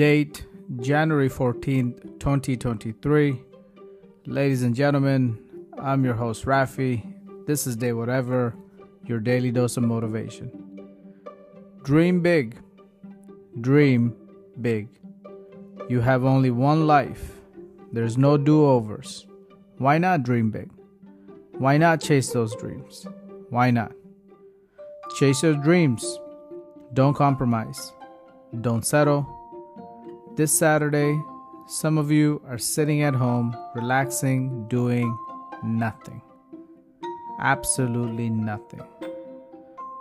Date January 14th, 2023. Ladies and gentlemen, I'm your host Rafi. This is Day Whatever, your daily dose of motivation. Dream big. Dream big. You have only one life. There's no do overs. Why not dream big? Why not chase those dreams? Why not? Chase your dreams. Don't compromise. Don't settle. This Saturday, some of you are sitting at home, relaxing, doing nothing. Absolutely nothing.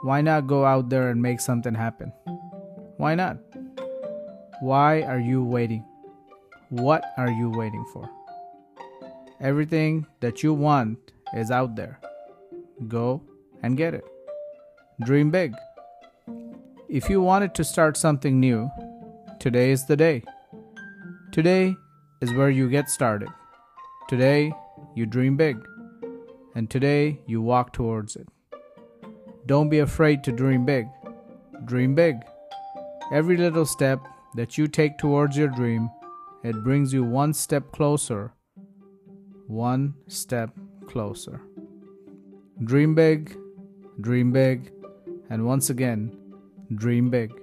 Why not go out there and make something happen? Why not? Why are you waiting? What are you waiting for? Everything that you want is out there. Go and get it. Dream big. If you wanted to start something new, today is the day. Today is where you get started. Today, you dream big. And today, you walk towards it. Don't be afraid to dream big. Dream big. Every little step that you take towards your dream, it brings you one step closer. One step closer. Dream big, dream big, and once again, dream big.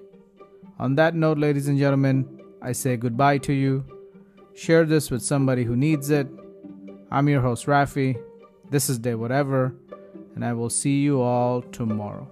On that note, ladies and gentlemen, I say goodbye to you. Share this with somebody who needs it. I'm your host, Rafi. This is Day Whatever, and I will see you all tomorrow.